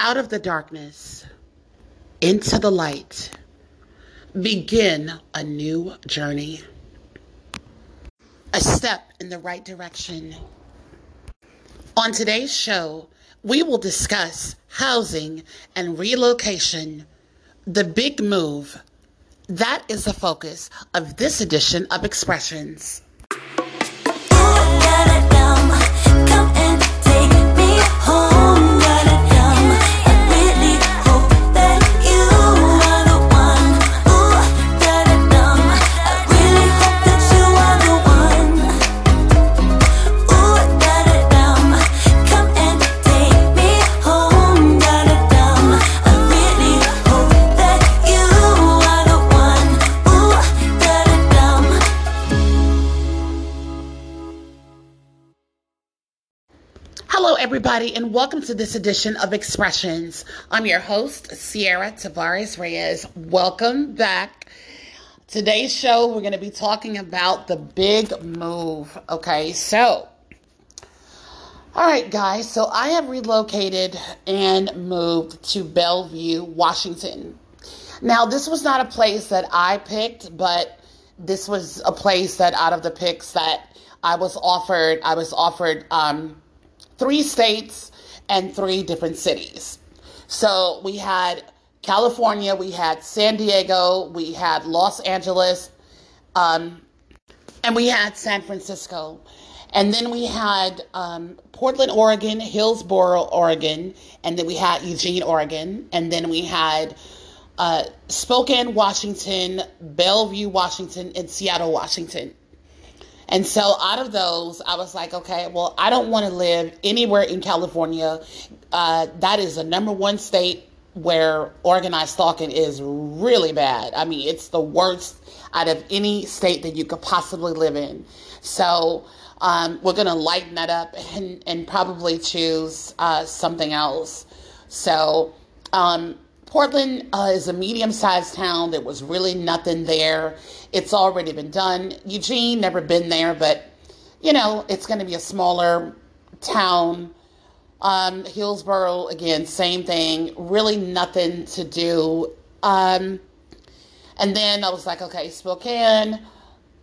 out of the darkness into the light. Begin a new journey. A step in the right direction. On today's show, we will discuss housing and relocation, the big move. That is the focus of this edition of Expressions. Everybody, and welcome to this edition of Expressions. I'm your host, Ciara Tavares Reyes. Welcome back. Today's show, we're going to be talking about the big move. Okay, so, all right, guys, so I have relocated and moved to Bellevue, Washington. Now, this was not a place that I picked, but this was a place that out of the picks that I was offered, I was offered, um, three states and three different cities. So we had California, we had San Diego, we had Los Angeles, um, and we had San Francisco. And then we had um, Portland, Oregon, Hillsboro, Oregon, and then we had Eugene, Oregon, and then we had uh, Spokane, Washington, Bellevue, Washington, and Seattle, Washington. And so out of those, I was like, okay, well, I don't want to live anywhere in California. Uh, that is the number one state where organized stalking is really bad. I mean, it's the worst out of any state that you could possibly live in. So um, we're going to lighten that up and, and probably choose uh, something else. So um, Portland uh, is a medium sized town. There was really nothing there. It's already been done. Eugene, never been there, but you know, it's going to be a smaller town. Um, Hillsboro, again, same thing. Really nothing to do. Um, and then I was like, okay, Spokane,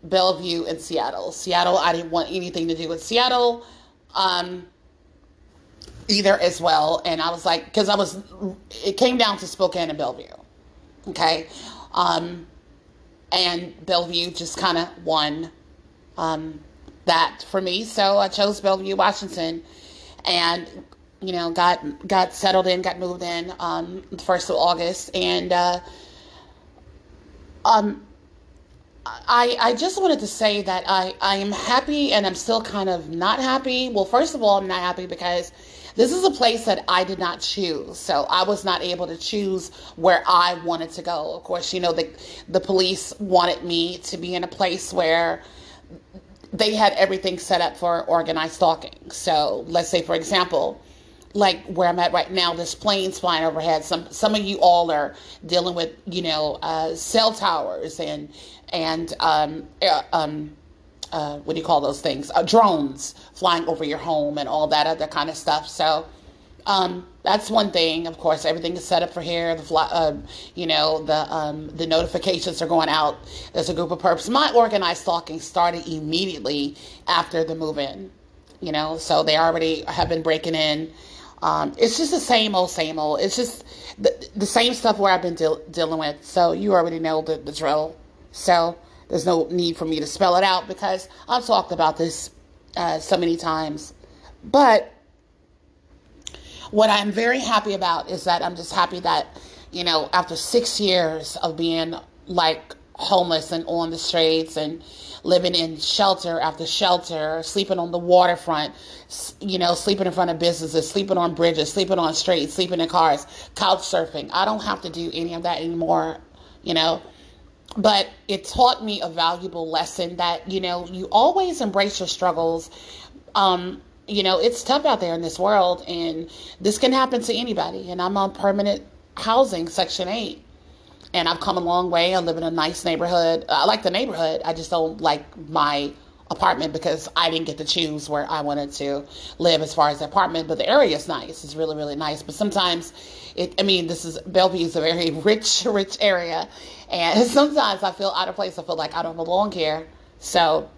Bellevue, and Seattle. Seattle, I didn't want anything to do with Seattle. Um, either as well. And I was like, because I was, it came down to Spokane and Bellevue. Okay. Um, and Bellevue just kind of won um, that for me. So I chose Bellevue, Washington, and you know got got settled in, got moved in um, the first of August, and uh, um, I I just wanted to say that I I am happy, and I'm still kind of not happy. Well, first of all, I'm not happy because this is a place that I did not choose. So I was not able to choose where I wanted to go. Of course, you know, the, the police wanted me to be in a place where they had everything set up for organized stalking. So let's say, for example, like where I'm at right now, this planes flying overhead. Some some of you all are dealing with, you know, uh, cell towers and and um, uh, um, uh, what do you call those things? Uh, drones flying over your home and all that other kind of stuff. So um, that's one thing. Of course, everything is set up for here. The fly, uh, you know, the um, the notifications are going out. There's a group of perps. My organized stalking started immediately after the move in. You know, so they already have been breaking in. Um, it's just the same old, same old. It's just the, the same stuff where I've been deal- dealing with. So you already know the, the drill. So there's no need for me to spell it out because I've talked about this uh, so many times. But what I'm very happy about is that I'm just happy that, you know, after six years of being like homeless and on the streets and living in shelter after shelter, sleeping on the waterfront, you know, sleeping in front of businesses, sleeping on bridges, sleeping on streets, sleeping in cars, couch surfing. I don't have to do any of that anymore, you know but it taught me a valuable lesson that you know you always embrace your struggles. Um, you know it's tough out there in this world and this can happen to anybody and i'm on permanent housing section 8 and i've come a long way. I live in a nice neighborhood. I like the neighborhood i just don't like my apartment because I didn't get to choose where I wanted to live as far as the apartment, but the area is nice. It's really, really nice. But sometimes it, I mean, this is, Bellevue is a very rich, rich area. And sometimes I feel out of place. I feel like I don't belong here. So,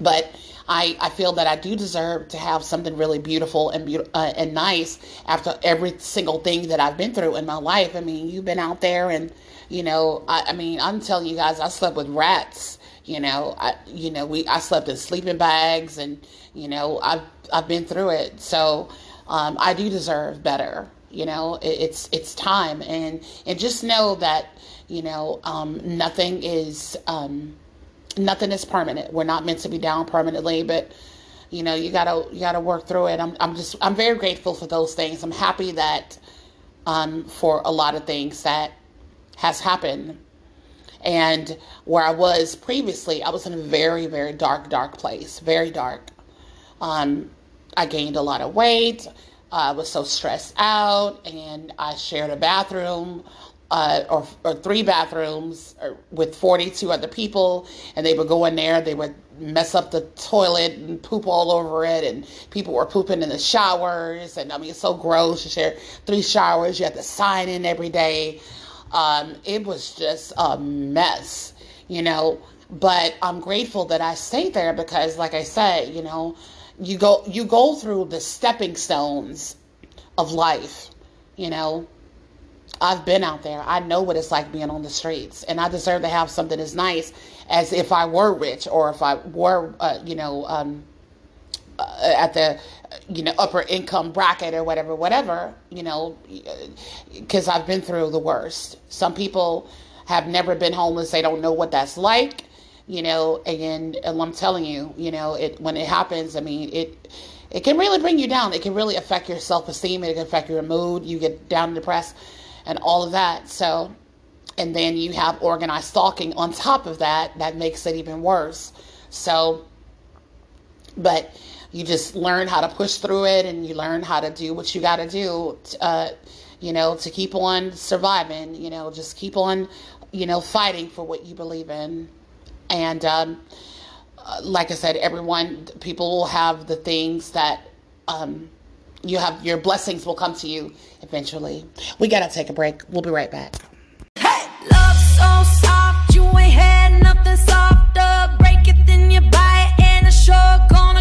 but I, I feel that I do deserve to have something really beautiful and beautiful uh, and nice after every single thing that I've been through in my life. I mean, you've been out there and, you know, I, I mean, I'm telling you guys, I slept with rats you know, I you know we I slept in sleeping bags, and you know I've I've been through it. So um, I do deserve better. You know, it, it's it's time, and and just know that you know um, nothing is um, nothing is permanent. We're not meant to be down permanently, but you know you gotta you gotta work through it. I'm I'm just I'm very grateful for those things. I'm happy that um, for a lot of things that has happened and where I was previously, I was in a very, very dark, dark place, very dark. Um, I gained a lot of weight. I was so stressed out, and I shared a bathroom uh, or, or, three bathrooms uh, with 42 other people, and they would go in there, they would mess up the toilet and poop all over it, and people were pooping in the showers, and I mean, it's so gross. You share three showers, you have to sign in every day. Um, it was just a mess, you know. But I'm grateful that I stayed there because, like I said, you know, you go you go through the stepping stones of life, you know. I've been out there. I know what it's like being on the streets, and I deserve to have something as nice as if I were rich or if I were, uh, you know, um, uh, at the you know upper income bracket or whatever whatever you know because i've been through the worst. Some people have never been homeless. They don't know what that's like you know and, and i'm telling you you know it when it happens i mean it it can really bring you down. It can really affect your self-esteem. It can affect your mood. You get down and depressed and all of that. So and then you have organized stalking on top of that that makes it even worse. So but you just learn how to push through it and you learn how to do what you got to do uh, you know to keep on surviving you know just keep on you know fighting for what you believe in. And um, uh, like i said everyone people will have the things that um, you have your blessings will come to you eventually. We gotta take a break. We'll be right back. Hey! love so soft you ain't had nothing softer. Break it then you buy it and sure gonna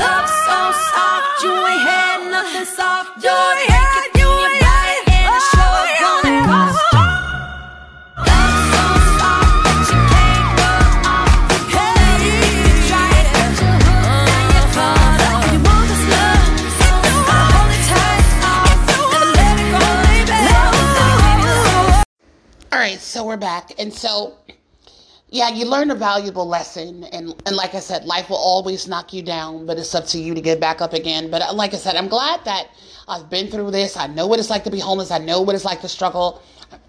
Love so soft, you ain't had nothing soft. You ain't had, you ain't had, and it's sure oh, gonna cost you. Love so soft that you can't go off. Hey, you try it, but you hooked and you caught up. You want this love, hold it tight, never let it go, baby. All right, so we're back, and so yeah, you learn a valuable lesson. And, and like I said, life will always knock you down, but it's up to you to get back up again. But uh, like I said, I'm glad that I've been through this. I know what it's like to be homeless. I know what it's like to struggle.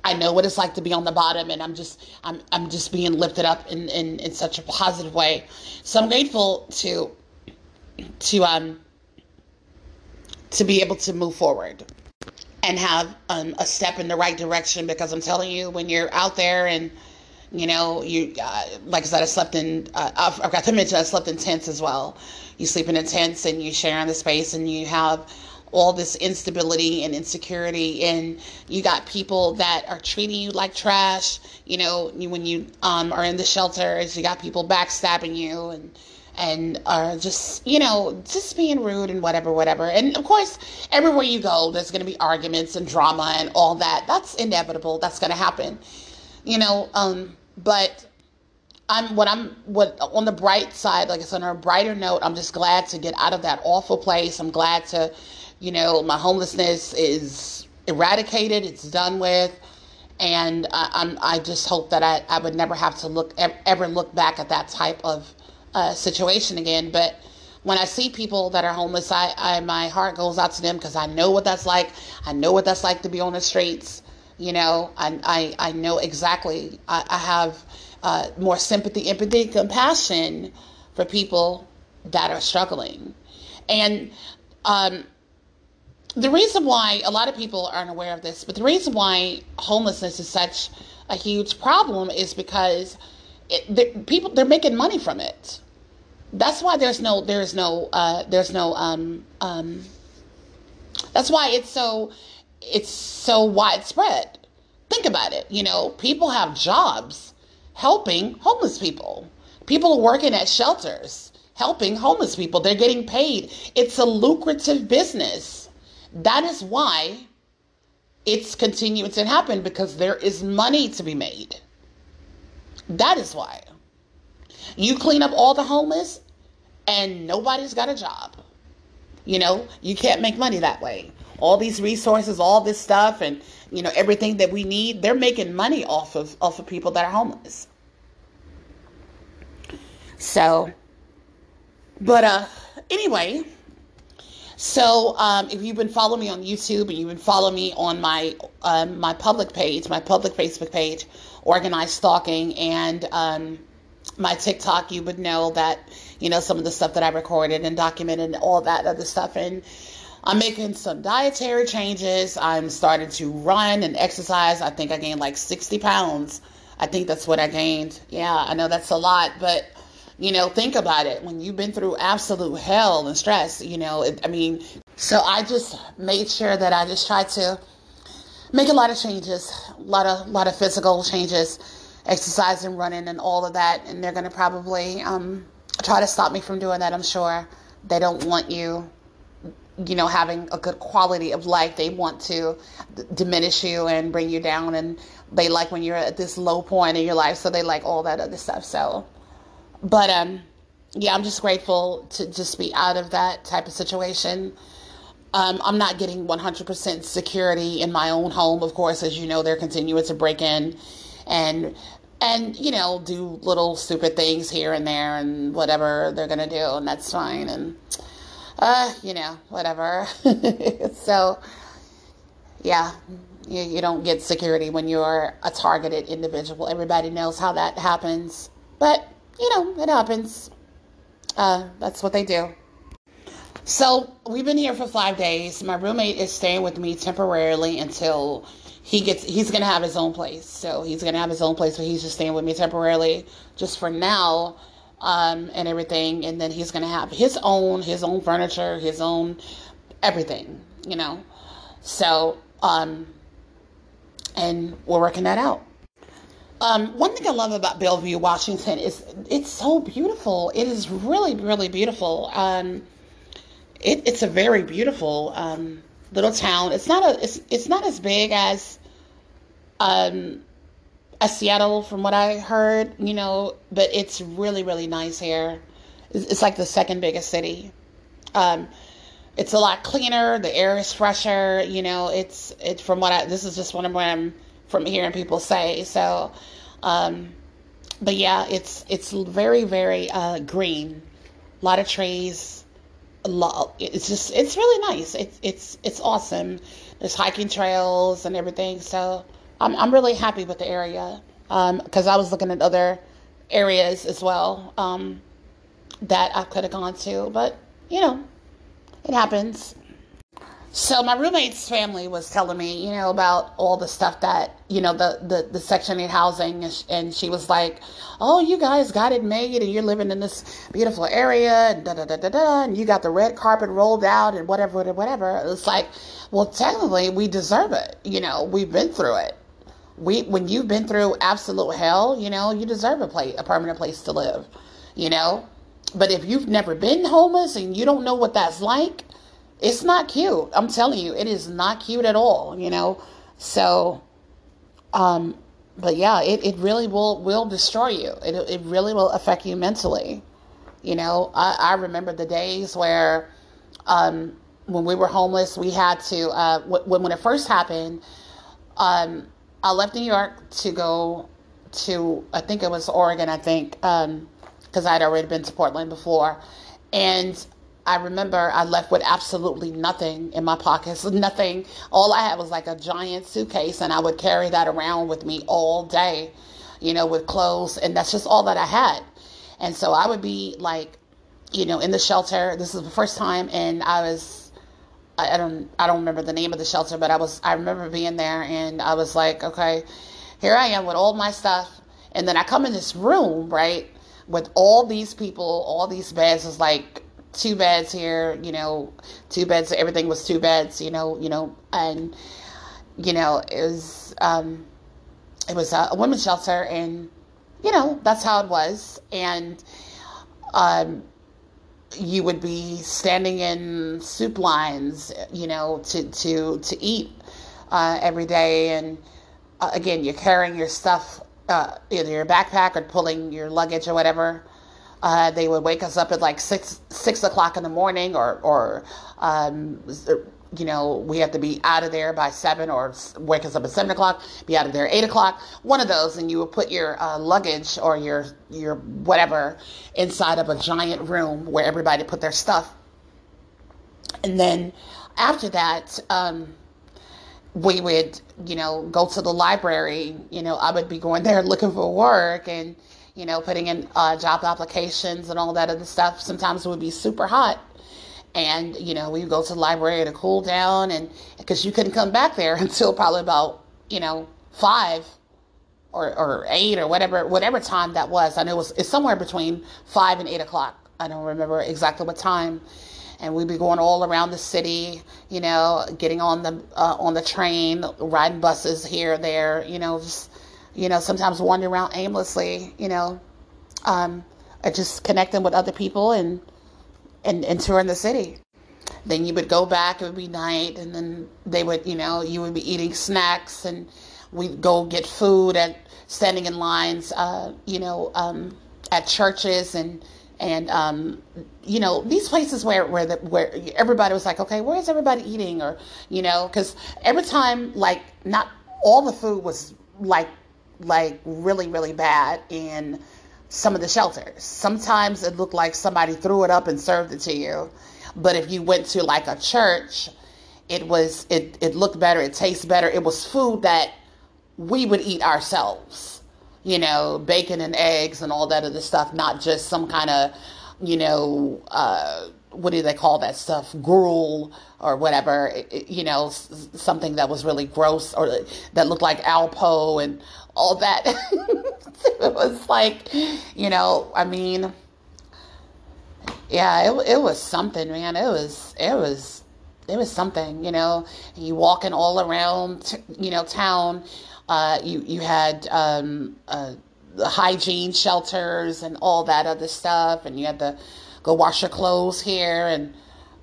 I know what it's like to be on the bottom and I'm just I'm I'm just being lifted up in, in, in such a positive way. So I'm grateful to to um to be able to move forward and have um, a step in the right direction because I'm telling you when you're out there and you know, you uh, like I said, I slept in. Uh, I forgot to mention I slept in tents as well. You sleep in a tent and you share in the space, and you have all this instability and insecurity, and you got people that are treating you like trash. You know, when you um, are in the shelters, you got people backstabbing you and and are just you know just being rude and whatever whatever and of course everywhere you go there's going to be arguments and drama and all that that's inevitable that's going to happen you know um but I'm what I'm what on the bright side, like I said, on a brighter note, I'm just glad to get out of that awful place. I'm glad to, you know, my homelessness is eradicated. It's done with, and I, I just hope that I, I would never have to look ever look back at that type of uh, situation again. But when I see people that are homeless, I, I my heart goes out to them because I know what that's like. I know what that's like to be on the streets. You know, I, I, I know exactly. I, I have uh, more sympathy, empathy, compassion for people that are struggling. And um, the reason why a lot of people aren't aware of this, but the reason why homelessness is such a huge problem is because it, they, people they're making money from it. That's why there's no there's no uh, there's no um, um, that's why it's so it's so widespread. Think about it. You know, people have jobs helping homeless people. People are working at shelters helping homeless people. They're getting paid. It's a lucrative business. That is why it's continuing to happen because there is money to be made. That is why. You clean up all the homeless and nobody's got a job. You know, you can't make money that way. All these resources, all this stuff and you know everything that we need, they're making money off of off of people that are homeless. So but uh anyway, so um, if you've been following me on YouTube and you've been following me on my um, my public page, my public Facebook page, organized stalking, and um, my TikTok, you would know that you know some of the stuff that I recorded and documented and all that other stuff. And I'm making some dietary changes. I'm starting to run and exercise. I think I gained like 60 pounds. I think that's what I gained. Yeah, I know that's a lot, but you know, think about it. When you've been through absolute hell and stress, you know, it, I mean, so I just made sure that I just tried to make a lot of changes, a lot of lot of physical changes, exercising, running, and all of that. And they're going to probably um, try to stop me from doing that. I'm sure they don't want you, you know, having a good quality of life. They want to d- diminish you and bring you down, and they like when you're at this low point in your life. So they like all that other stuff. So but um, yeah, I'm just grateful to just be out of that type of situation. Um, I'm not getting 100% security in my own home, of course, as you know, they're continuing to break in and and you know do little stupid things here and there and whatever they're gonna do, and that's fine. And uh, you know, whatever. so yeah, you, you don't get security when you're a targeted individual. Everybody knows how that happens, but you know, it happens. Uh, that's what they do. So we've been here for five days. My roommate is staying with me temporarily until he gets. He's gonna have his own place. So he's gonna have his own place. So he's just staying with me temporarily, just for now, um, and everything. And then he's gonna have his own, his own furniture, his own everything. You know. So um, and we're working that out. Um, one thing I love about Bellevue, Washington is it's so beautiful. It is really, really beautiful. Um, it, it's a very beautiful um, little town. It's not a it's it's not as big as um, as Seattle, from what I heard. You know, but it's really, really nice here. It's, it's like the second biggest city. Um, it's a lot cleaner. The air is fresher. You know, it's it's from what I this is just one of what I'm from hearing people say. So, um, but yeah, it's it's very very uh, green, a lot of trees. A lot, it's just it's really nice. It's it's it's awesome. There's hiking trails and everything. So I'm I'm really happy with the area because um, I was looking at other areas as well um, that I could have gone to, but you know, it happens. So my roommate's family was telling me, you know, about all the stuff that, you know, the, the, the Section 8 housing. And she was like, oh, you guys got it made and you're living in this beautiful area and da da da da da. And you got the red carpet rolled out and whatever, whatever. It's like, well, technically we deserve it. You know, we've been through it. We, when you've been through absolute hell, you know, you deserve a place, a permanent place to live, you know. But if you've never been homeless and you don't know what that's like, it's not cute. I'm telling you, it is not cute at all, you know. So, um, but yeah, it, it really will will destroy you. It, it really will affect you mentally. You know, I, I remember the days where um, when we were homeless, we had to, uh, when, when it first happened, um, I left New York to go to, I think it was Oregon, I think, because um, I'd already been to Portland before. And I remember I left with absolutely nothing in my pockets, nothing. All I had was like a giant suitcase, and I would carry that around with me all day, you know, with clothes, and that's just all that I had. And so I would be like, you know, in the shelter. This is the first time, and I was, I don't, I don't remember the name of the shelter, but I was, I remember being there, and I was like, okay, here I am with all my stuff, And then I come in this room, right, with all these people, all these beds. It's like two beds here, you know, two beds. Everything was two beds, you know, you know, and you know, it was um, it was a, a women's shelter, and you know, that's how it was, and um, you would be standing in soup lines, you know, to to to eat uh, every day, and uh, again, you're carrying your stuff, uh, either your backpack or pulling your luggage or whatever. Uh, they would wake us up at like six six o'clock in the morning, or or um, you know we have to be out of there by seven, or wake us up at seven o'clock, be out of there eight o'clock. One of those, and you would put your uh, luggage or your your whatever inside of a giant room where everybody put their stuff, and then after that. Um, we would, you know, go to the library. You know, I would be going there looking for work and, you know, putting in uh, job applications and all that other stuff. Sometimes it would be super hot. And, you know, we would go to the library to cool down and because you couldn't come back there until probably about, you know, five or, or eight or whatever, whatever time that was. I know it was, it's somewhere between five and eight o'clock. I don't remember exactly what time and we'd be going all around the city, you know, getting on the uh, on the train, riding buses here there, you know, just you know, sometimes wandering around aimlessly, you know, um, just connecting with other people and and and touring the city. Then you would go back; it would be night, and then they would, you know, you would be eating snacks, and we'd go get food and standing in lines, uh, you know, um, at churches and and um, you know these places where where the, where everybody was like, okay, where's everybody eating, or you know, because every time like not all the food was like like really really bad in some of the shelters. Sometimes it looked like somebody threw it up and served it to you, but if you went to like a church, it was it it looked better, it tastes better. It was food that we would eat ourselves you know, bacon and eggs and all that other stuff, not just some kind of, you know, uh, what do they call that stuff? Gruel or whatever, it, you know, something that was really gross or that looked like Alpo and all that. it was like, you know, I mean, yeah, it, it was something, man. It was, it was, it was something, you know, you walking all around, you know, town uh, you you had um, uh, the hygiene shelters and all that other stuff, and you had to go wash your clothes here, and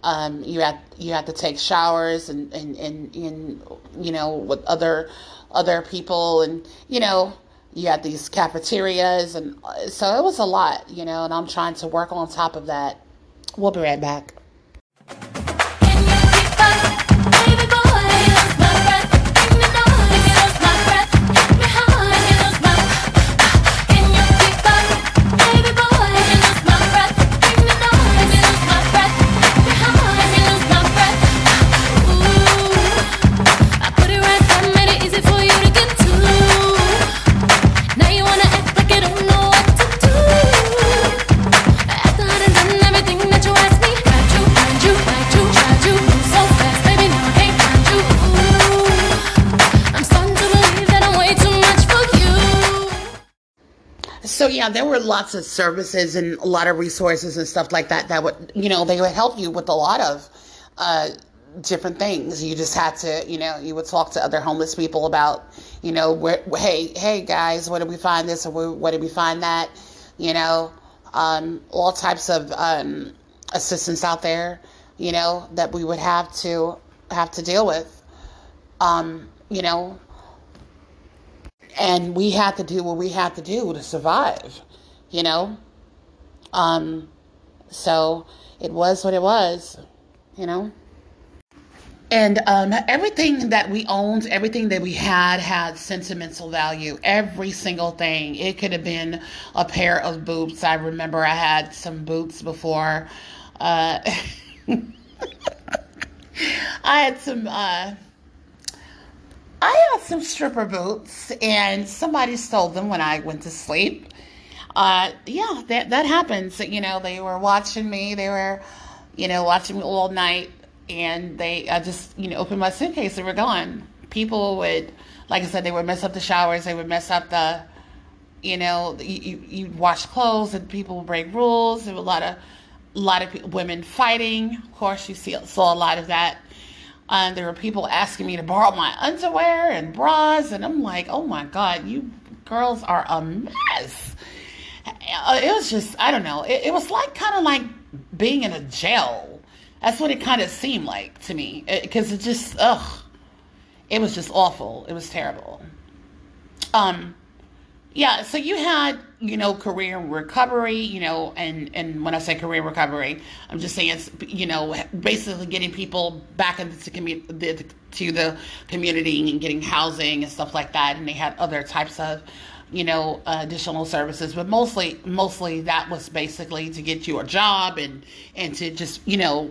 um, you had you had to take showers and and, and, and you know with other other people, and you know you had these cafeterias, and uh, so it was a lot, you know. And I'm trying to work on top of that. We'll be right back. Yeah, there were lots of services and a lot of resources and stuff like that that would, you know, they would help you with a lot of uh, different things. You just had to, you know, you would talk to other homeless people about, you know, where, hey, hey guys, where did we find this or where, did we find that? You know, um, all types of um, assistance out there, you know, that we would have to have to deal with. Um, you know, and we had to do what we had to do to survive, you know? Um, so it was what it was, you know? And um, everything that we owned, everything that we had, had sentimental value. Every single thing. It could have been a pair of boots. I remember I had some boots before. Uh, I had some. Uh, I had some stripper boots, and somebody stole them when I went to sleep. Uh, yeah, that that happens. You know, they were watching me. They were, you know, watching me all night, and they I just you know opened my suitcase. And were gone. People would, like I said, they would mess up the showers. They would mess up the You know, you, you, you wash clothes and people would break rules. There were a lot of a lot of women fighting. Of course, you see saw a lot of that. And there were people asking me to borrow my underwear and bras, and I'm like, oh my god, you girls are a mess. Uh, it was just, I don't know. It, it was like kind of like being in a jail. That's what it kind of seemed like to me, because it, it just, ugh, it was just awful. It was terrible. Um, yeah, so you had, you know, career recovery, you know, and and when I say career recovery, I'm just saying it's, you know, basically getting people back into the community to the community and getting housing and stuff like that. And they had other types of, you know, uh, additional services, but mostly mostly that was basically to get you a job and and to just, you know,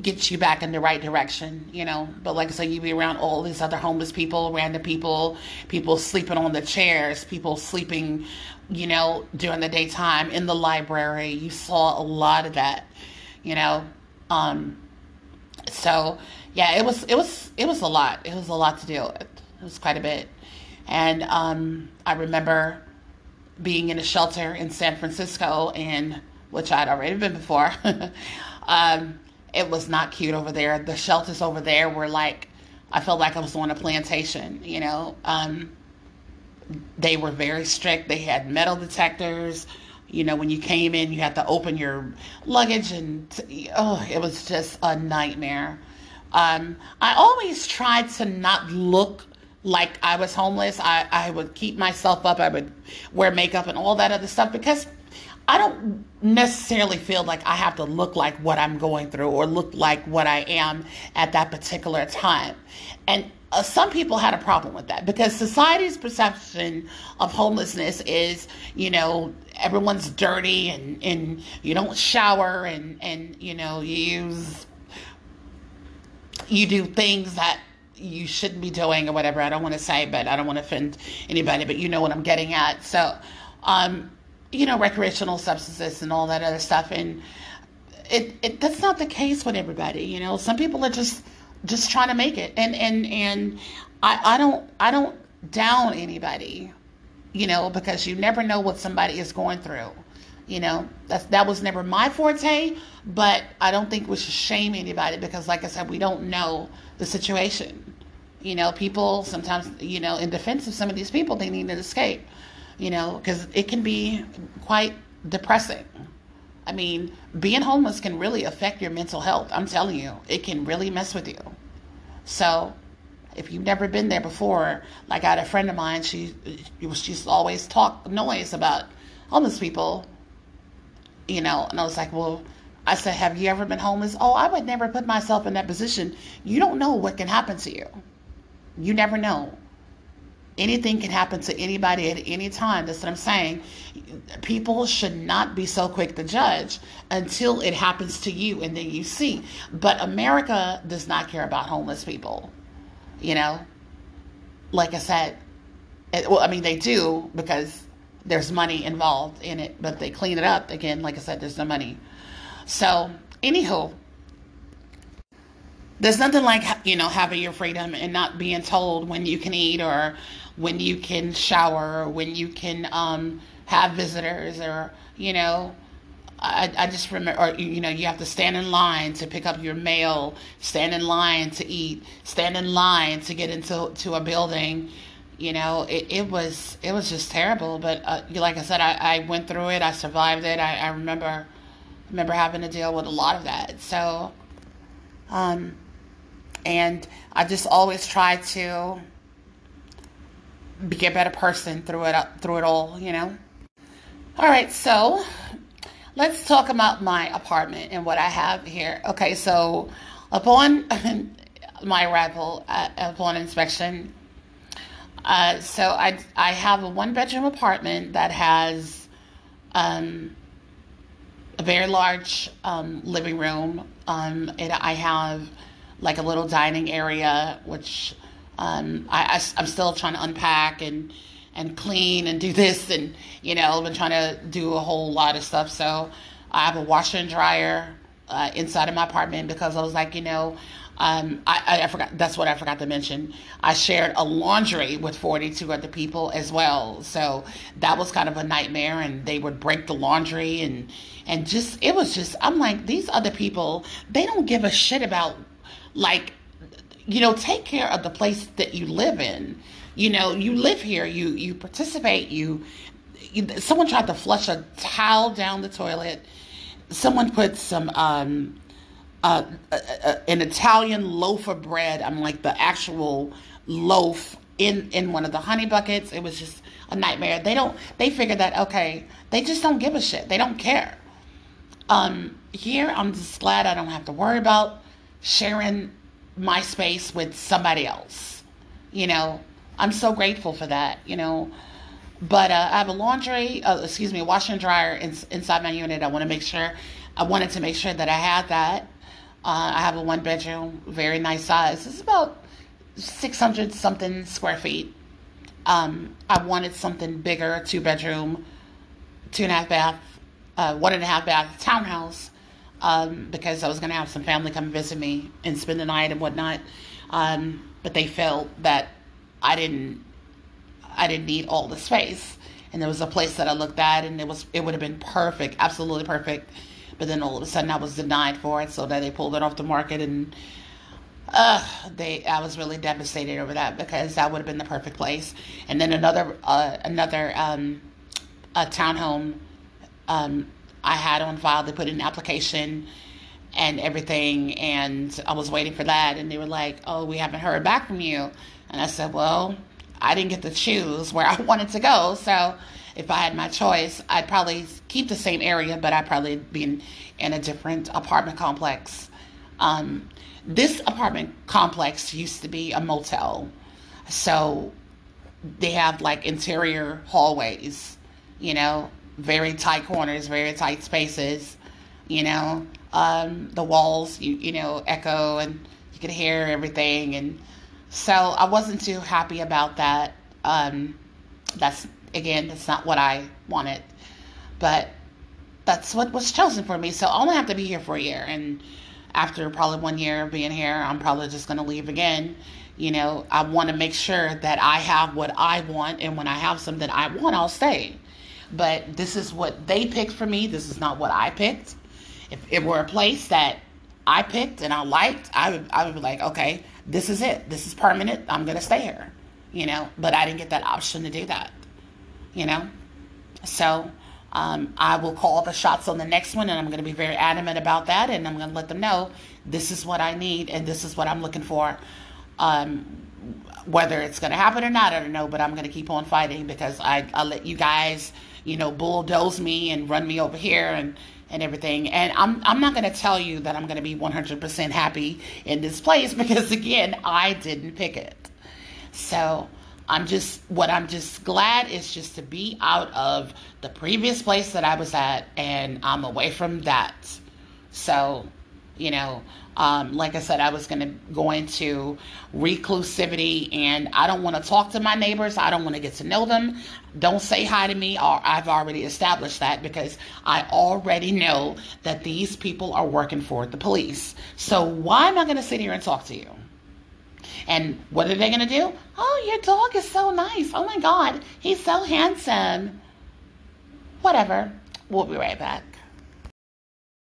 get you back in the right direction, you know. But like I said, you'd be around all these other homeless people, random people, people sleeping on the chairs, people sleeping, you know, during the daytime in the library. You saw a lot of that, you know. Um, so yeah, it was it was it was a lot. It was a lot to deal with. It was quite a bit, and um, I remember being in a shelter in San Francisco, and which I'd already been before. um, it was not cute over there. The shelters over there were like, I felt like I was on a plantation, you know. Um, they were very strict. They had metal detectors. You know, when you came in, you had to open your luggage, and oh, it was just a nightmare. Um, I always tried to not look like I was homeless. I, I would keep myself up. I would wear makeup and all that other stuff because I don't necessarily feel like I have to look like what I'm going through or look like what I am at that particular time. And uh, some people had a problem with that because society's perception of homelessness is, you know, everyone's dirty and, and you don't shower and, and, you know, you use, you do things that you shouldn't be doing or whatever. I don't want to say, but I don't want to offend anybody, but you know what I'm getting at. So, um, you know, recreational substances and all that other stuff. And it, it that's not the case with everybody. You know, some people are just just trying to make it. And and and I, I don't I don't down anybody, you know, because you never know what somebody is going through. You know, that that was never my forte, but I don't think we should shame anybody because like I said, we don't know the situation. You know, people sometimes, you know, in defense of some of these people, they need an escape you know, because it can be quite depressing. I mean, being homeless can really affect your mental health. I'm telling you, it can really mess with you. So, if you've never been there before, like I had a friend of mine, she she's always talk noise about homeless people, you know, and I was like, well, I said, have you ever been homeless? Oh, I would never put myself in that position. You don't know what can happen to you. You never know anything can happen to anybody at any time. That's what I'm saying. People should not be so quick to judge until it happens to you and then you see. But America does not care about homeless people. You know, like I said, it, well, I mean, they do because there's money involved in it, but they clean it up again. Like I said, there's no money. So, anywho, there's nothing like you know having your freedom and not being told when you can eat or when you can shower, or when you can um, have visitors, or you know, I, I just remember, or you know, you have to stand in line to pick up your mail, stand in line to eat, stand in line to get into to a building. You know, it, it was it was just terrible. But uh, like I said, I, I went through it. I survived it. I, I remember remember having to deal with a lot of that. So, um, and I just always try to be a better person through it through it all, you know. All right, so let's talk about my apartment and what I have here. Okay, so upon my arrival, at, upon inspection, uh, so I I have a one bedroom apartment that has um, a very large um, living room. Um, and I have like a little dining area, which um, I, I, am still trying to unpack and and clean and do this and you know I've been trying to do a whole lot of stuff. So I have a washer and dryer uh, inside of my apartment because I was like, you know, Um, I, I, forgot. That's what I forgot to mention. I shared a laundry with 42 other people as well. So that was kind of a nightmare. And they would break the laundry and and just it was just. I'm like these other people. They don't give a shit about like you know take care of the place that you live in. You know you live here. You you participate. You, you someone tried to flush a towel down the toilet. Someone put some um uh, uh, uh, an Italian loaf of bread. I'm like the actual loaf in in one of the honey buckets. It was just a nightmare. They don't. They figured that okay. They just don't give a shit. They don't care. Um, here I'm just glad I don't have to worry about sharing my space with somebody else. You know, I'm so grateful for that. You know. But uh, I have a laundry, uh, excuse me, a washer and dryer in, inside my unit. I want to make sure, I wanted to make sure that I had that. Uh, I have a one bedroom, very nice size. It's about 600 something square feet. Um, I wanted something bigger, two bedroom, two and a half bath, uh, one and a half bath townhouse um, because I was going to have some family come visit me and spend the night and whatnot. Um, but they felt that I didn't, I didn't need all the space. And there was a place that I looked at, and it was, it would have been perfect, absolutely perfect but then all of a sudden I was denied for it, so that they pulled it off the market, and uh, they I was really devastated over that because that would have been the perfect place. And then another uh, another um, a townhome um, I had on file. They put in an application and everything, and I was waiting for that, and they were like, "Oh, we haven't heard back from you," and I said, "Well." I didn't get to choose where I wanted to go, so if I had my choice, I'd probably keep the same area, but I'd probably be in, in a different apartment complex. Um, this apartment complex used to be a motel, so they have like interior hallways, you know, very tight corners, very tight spaces, you know. Um, the walls, you you know, echo and you could hear everything, and so I wasn't too happy about that. Um, that's again, that's not what I wanted, but that's what was chosen for me. So I only have to be here for a year, and after probably one year of being here, I'm probably just going to leave again. You know, I want to make sure that I have what I want, and when I have something I want, I'll stay. But this is what they picked for me. This is not what I picked. If it were a place that I picked and I liked, I would I would be like, okay, this is it. This is permanent. I'm gonna stay here. You know, but I didn't get that option to do that you know? So um, I will call the shots on the next one, and I'm to be very adamant about that, and I'm to let them know this is what I need and this is what I'm looking for. Um, whether it's to happen or not, I don't know, but I'm to keep on fighting because I, I let you guys, you know, bulldoze me and run me over here and, and everything. And I'm, I'm not going to tell you that I'm going to be 100% happy in this place because, again, I didn't pick it. So, I'm just what I'm just glad is just to be out of the previous place that I was at and I'm away from that. So, you know, um, like I said, I was gonna go into reclusivity and I don't want to talk to my neighbors. I don't want to get to know them. Don't say hi to me. Or I've already established that because I already know that these people are working for the police. So why am I gonna sit here and talk to you? And what are they going to do? Oh, your dog is so nice. Oh my God, he's so handsome. Whatever. We'll be right back.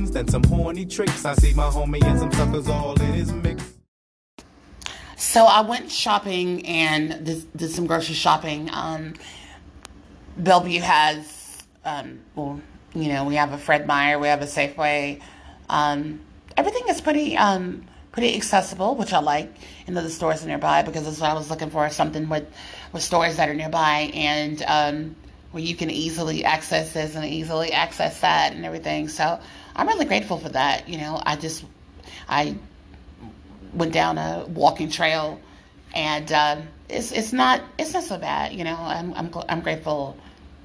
than some horny tricks. I see my homie and some suckers all in his mix. So I went shopping and did, did some grocery shopping. Um, Bellevue has, um, well, you know, we have a Fred Meyer, we have a Safeway. Um, everything is pretty, um, pretty accessible, which I like. In the stores nearby because that's what I was looking for, something with, with stores that are nearby. And um, where you can easily access this and easily access that and everything. So I'm really grateful for that. You know, I just I went down a walking trail, and uh, it's it's not it's not so bad. You know, I'm I'm I'm grateful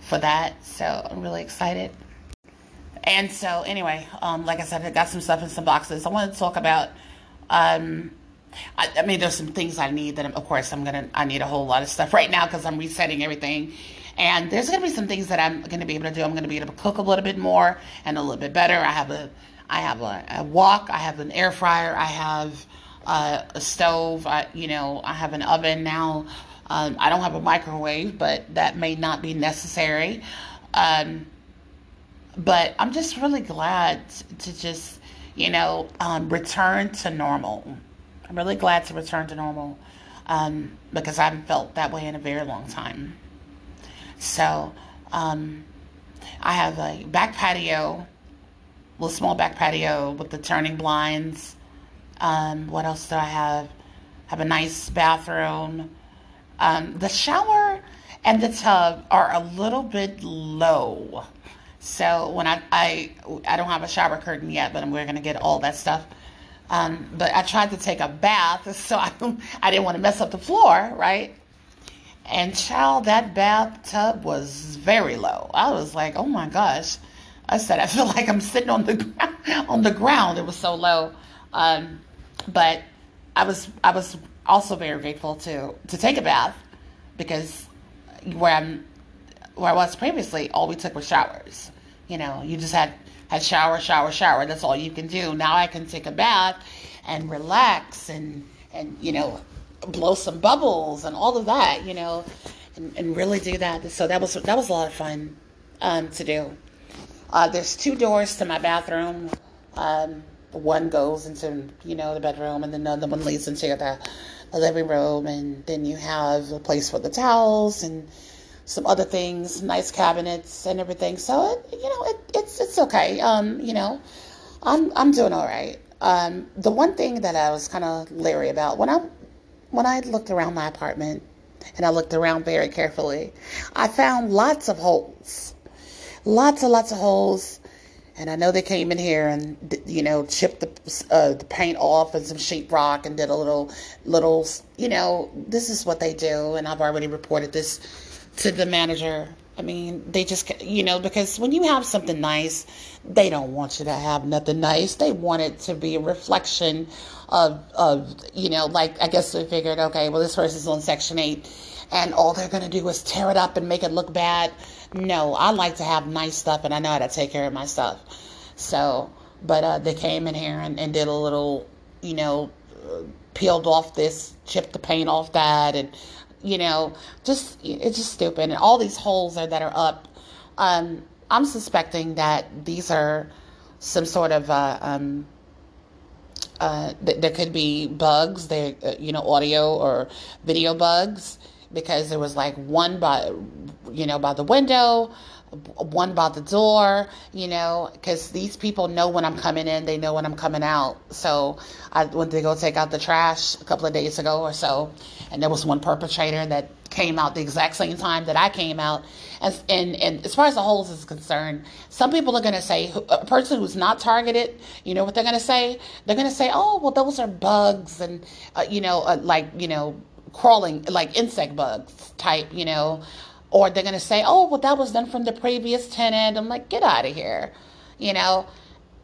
for that. So I'm really excited. And so anyway, um, like I said, I got some stuff in some boxes. I want to talk about. Um, I, I, mean, there's some things I need that, of course, I'm gonna. I need a whole lot of stuff right now because I'm resetting everything. And there's gonna be some things that I'm gonna be able to do. I'm gonna be able to cook a little bit more and a little bit better. I have a, I have a, a wok. I have an air fryer. I have uh, a stove. I, you know, I have an oven now. Um, I don't have a microwave, but that may not be necessary. Um, but I'm just really glad to just, you know, um, return to normal. I'm really glad to return to normal um, because I haven't felt that way in a very long time. So um, I have a back patio, little small back patio with the turning blinds um, what else do I have? Have a nice bathroom. Um, the shower and the tub are a little bit low. So when I I I don't have a shower curtain yet, but we're gonna get all that stuff. Um, but I tried to take a bath, so I I didn't want to mess up the floor, right? And child, that bathtub was very low. I was like, oh my gosh. I said, I feel like I'm sitting on the on the ground. It was so low. Um, but I was I was also very grateful to to take a bath because where I'm where I was previously, all we took was showers. You know, you just had had shower, shower, shower. That's all you can do. Now I can take a bath and relax and and you know blow some bubbles and all of that. You know, and, and really do that. So that was that was a lot of fun um, to do. Uh, there's two doors to my bathroom. Um, one goes into you know the bedroom and then the one leads into the, the living room and then you have a place for the towels and some other things nice cabinets and everything so it, you know it, it's it's okay um you know i'm i'm doing all right um the one thing that i was kind of leery about when i when i looked around my apartment and i looked around very carefully i found lots of holes. Lots and lots of holes. And I know they came in here and you know chipped the uh, the paint off and some sheetrock and did a little little you know this is what they do. And I've already reported this to the manager. I mean, they just you know because when you have something nice, they don't want you to have nothing nice. They want it to be a reflection of of you know like I guess they figured okay, well this person's on section 8 and all they're going to do is tear it up and make it look bad. No, I like to have nice stuff and I know how to take care of my stuff. So, but uh, they came in here and, and did a little, you know, uh, peeled off this, chipped the paint off that, and, you know, just, it's just stupid. And all these holes are, that are up. Um, I'm suspecting that these are some sort of, uh, um, uh, th- there could be bugs, there, uh, you know, audio or video bugs because there was like one by, you know, by the window, one by the door, you know, because these people know when I'm coming in, they know when I'm coming out. So I went to go take out the trash a couple of days ago or so, and there was one perpetrator that came out the exact same time that I came out. And, and, and as far as the holes is concerned, some people are going to say, a person who's not targeted, you know what they're going to say? They're going to say, oh, well, those are bugs and, uh, you know, uh, like, you know, crawling, like insect bugs type, you know, or they're going to say, oh, well, that was done from the previous tenant. I'm like, get out of here. You know,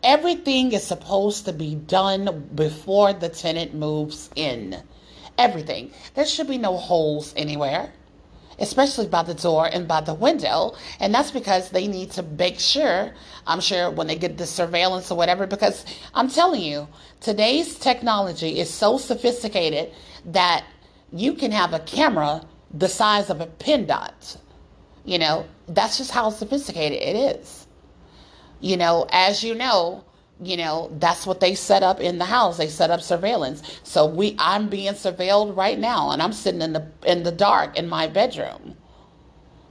everything is supposed to be done before the tenant moves in. Everything. There should be no holes anywhere, especially by the door and by the window. And that's because they need to make sure, I'm sure when they get the surveillance or whatever, because I'm telling you, today's technology is so sophisticated that you can have a camera the size of a pin dot. You know, that's just how sophisticated it is. You know, as you know, you know, that's what they set up in the house. They set up surveillance. So we I'm being surveilled right now and I'm sitting in the in the dark in my bedroom.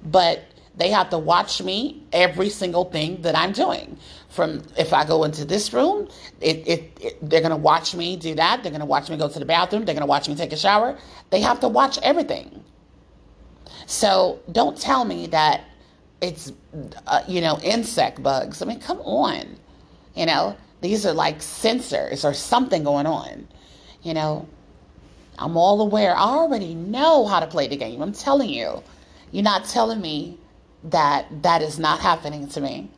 But they have to watch me every single thing that I'm doing. From if I go into this room, it, it, it they're gonna watch me do that. They're gonna watch me go to the bathroom. They're gonna watch me take a shower. They have to watch everything. So don't tell me that it's uh, you know insect bugs. I mean, come on, you know these are like sensors or something going on. You know, I'm all aware. I already know how to play the game. I'm telling you. You're not telling me that that is not happening to me.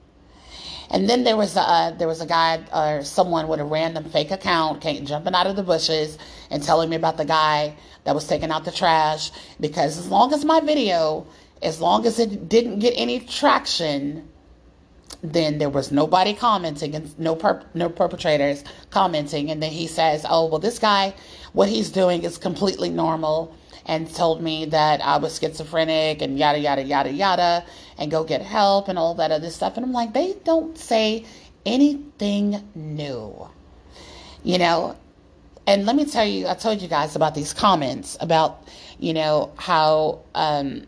And then there was a uh, there was a guy or someone with a random fake account came jumping out of the bushes and telling me about the guy that was taking out the trash because as long as my video, as long as it didn't get any traction, then there was nobody commenting and no no perpetrators commenting. And then he says oh well this guy what he's doing is completely normal and told me that I was schizophrenic and yada yada yada yada and go get help and all that other stuff and I'm like they don't say anything new you know and let me tell you I told you guys about these comments about you know how um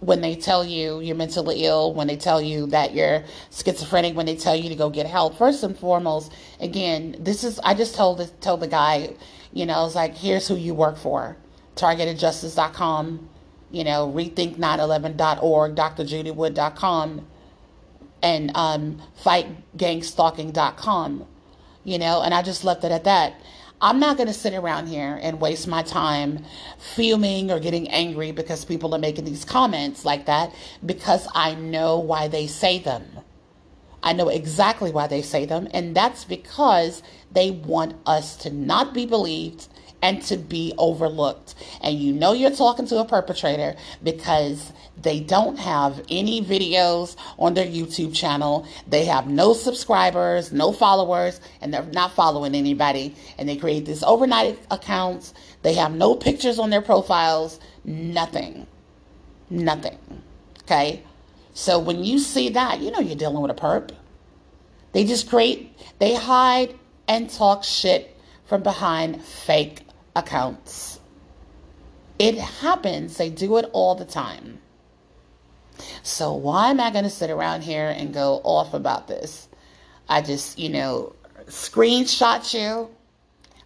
when they tell you you're mentally ill, when they tell you that you're schizophrenic, when they tell you to go get help. First and foremost, again, this is I just told this, told the guy, you know, I was like, here's who you work for. Targetedjustice.com, you know, rethink911.org, drjudywood.com, and um, fightgangstalking.com, you know, and I just left it at that. I'm not going to sit around here and waste my time fuming or getting angry because people are making these comments like that because I know why they say them. I know exactly why they say them, and that's because they want us to not be believed and to be overlooked. And you know you're talking to a perpetrator because they don't have any videos on their YouTube channel. They have no subscribers, no followers, and they're not following anybody. And they create these overnight accounts. They have no pictures on their profiles, nothing. Nothing. Okay? So when you see that, you know you're dealing with a perp. They just create, they hide and talk shit from behind fake accounts. It happens, they do it all the time. So, why am I going to sit around here and go off about this? I just, you know, screenshot you.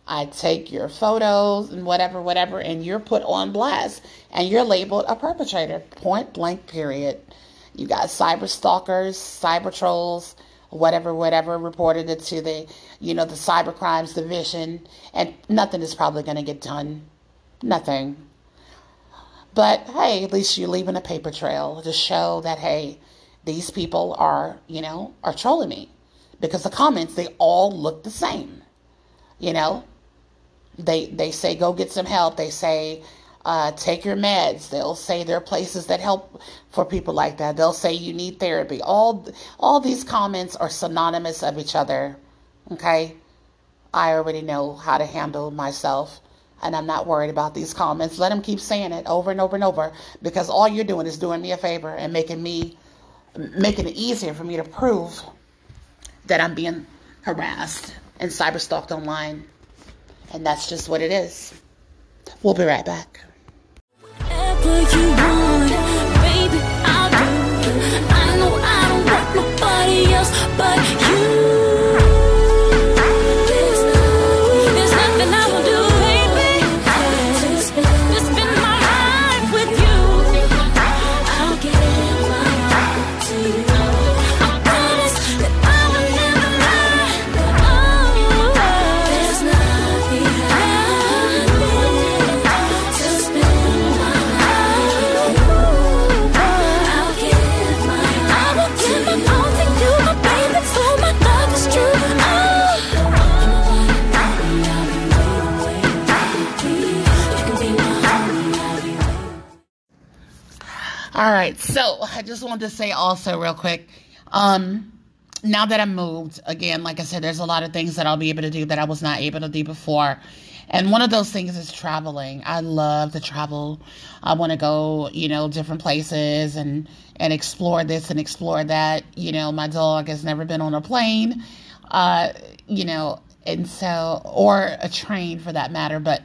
I take your photos and whatever, whatever, and you're put on blast and you're labeled a perpetrator, point blank, period. You got cyber stalkers, cyber trolls, whatever, whatever, reported it to the, you know, the cyber crimes division, and nothing is probably going to get done. Nothing. But hey, at least you're leaving a paper trail to show that, hey, these people are, you know, are trolling me. Because the comments, they all look the same. You know, they they say go get some help. They say uh, take your meds. They'll say there are places that help for people like that. They'll say you need therapy. All all these comments are synonymous of each other. Okay, I already know how to handle myself, and I'm not worried about these comments. Let them keep saying it over and over and over because all you're doing is doing me a favor and making me making it easier for me to prove that I'm being harassed and cyberstalked online. And that's just what it is. We'll be right back but you. All right. So I just wanted to say also real quick. Um, now that I'm moved, again, like I said, there's a lot of things that I'll be able to do that I was not able to do before. And one of those things is traveling. I love to travel. I want to go, you know, different places and and explore this and explore that. You know, my dog has never been on a plane, uh, you know, and so or a train for that matter. But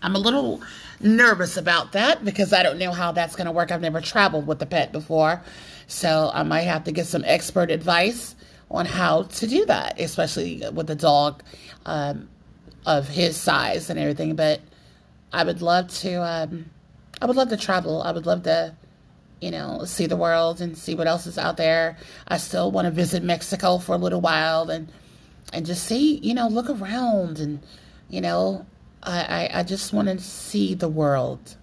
I'm a little nervous about that because I don't know how that's going to work. I've never traveled with a pet before. So I might have to get some expert advice on how to do that, especially with a dog um, of his size and everything. But I would love to, um, I would love to travel. I would love to you know, see the world and see what else is out there. I still want to visit Mexico for a little while and and just see, you know, look around and you know, I, I, I just want to see the world.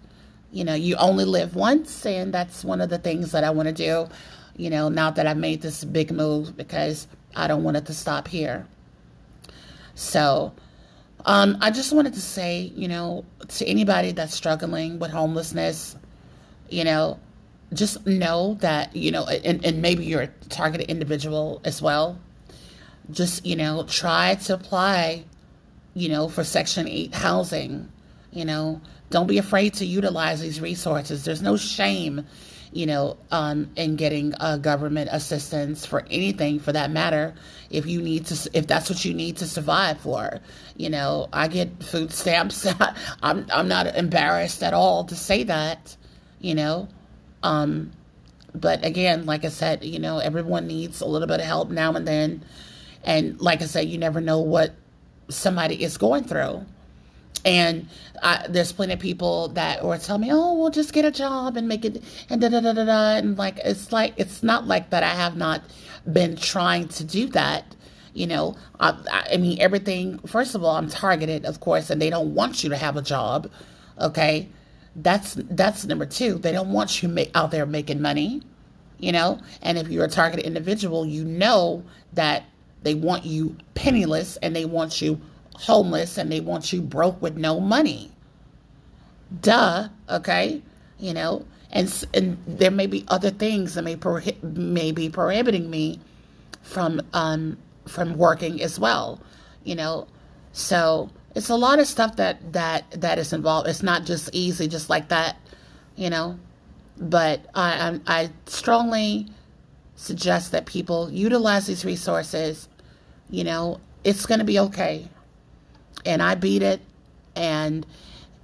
You know, you only live once, and that's one of the things that I want to do. You know, now that I've made this big move because I don't want it to stop here. So, um, I just wanted to say, you know, to anybody that's struggling with homelessness, you know, just know that, you know, and, and maybe you're a targeted individual as well. Just, you know, try to apply, you know, for Section 8 housing. You know, don't be afraid to utilize these resources. There's no shame, you know, um, in getting uh, government assistance for anything for that matter. If you need to, if that's what you need to survive for, you know, I get food stamps. I'm I'm not embarrassed at all to say that, you know. Um, but again, like I said, you know, everyone needs a little bit of help now and then. And like I said, you never know what somebody is going through. And I, there's plenty of people that or tell me, "Oh, we'll just get a job and make it," and da da da da da. And like it's like it's not like that. I have not been trying to do that. You know, I, I mean, everything. First of all, I'm targeted, of course, and they don't want you to have a job. Okay, that's that's number two. They don't want you out there making money. You know, and if you're a targeted individual, you know that they want you penniless and they want you homeless and they want you broke with no money. Duh, okay? You know, and and there may be other things that may prohi- may be prohibiting me from um from working as well, you know. So it's a lot of stuff that that that is involved. It's not just easy, just like that, you know. But I I, I strongly suggest that people utilize these resources. You know, it's going to be okay and I beat it. And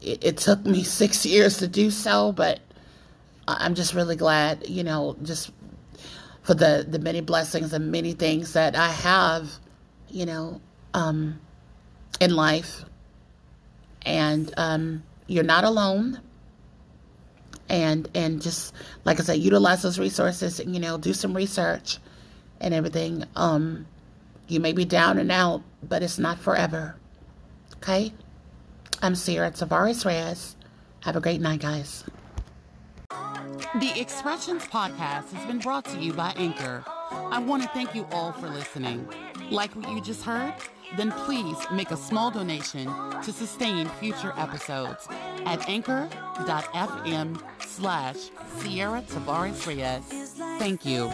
it, it, took me six years to do so, but I'm just really glad, you know, just for the, the many blessings and many things that I have, you know, um, in life. And um, you're not alone. And and just like I said, utilize those resources. And, you know, do some research and everything. Um, you may be down and out, but it's not forever. Okay? I'm Ciara Tavares Reyes. Have a great night, guys. The Expressions podcast has been brought to you by Anchor. I want to thank you all for listening. Like what you just heard? Then please make a small donation to sustain future episodes at anchor.fm slash Ciara Tavares Reyes. Thank you.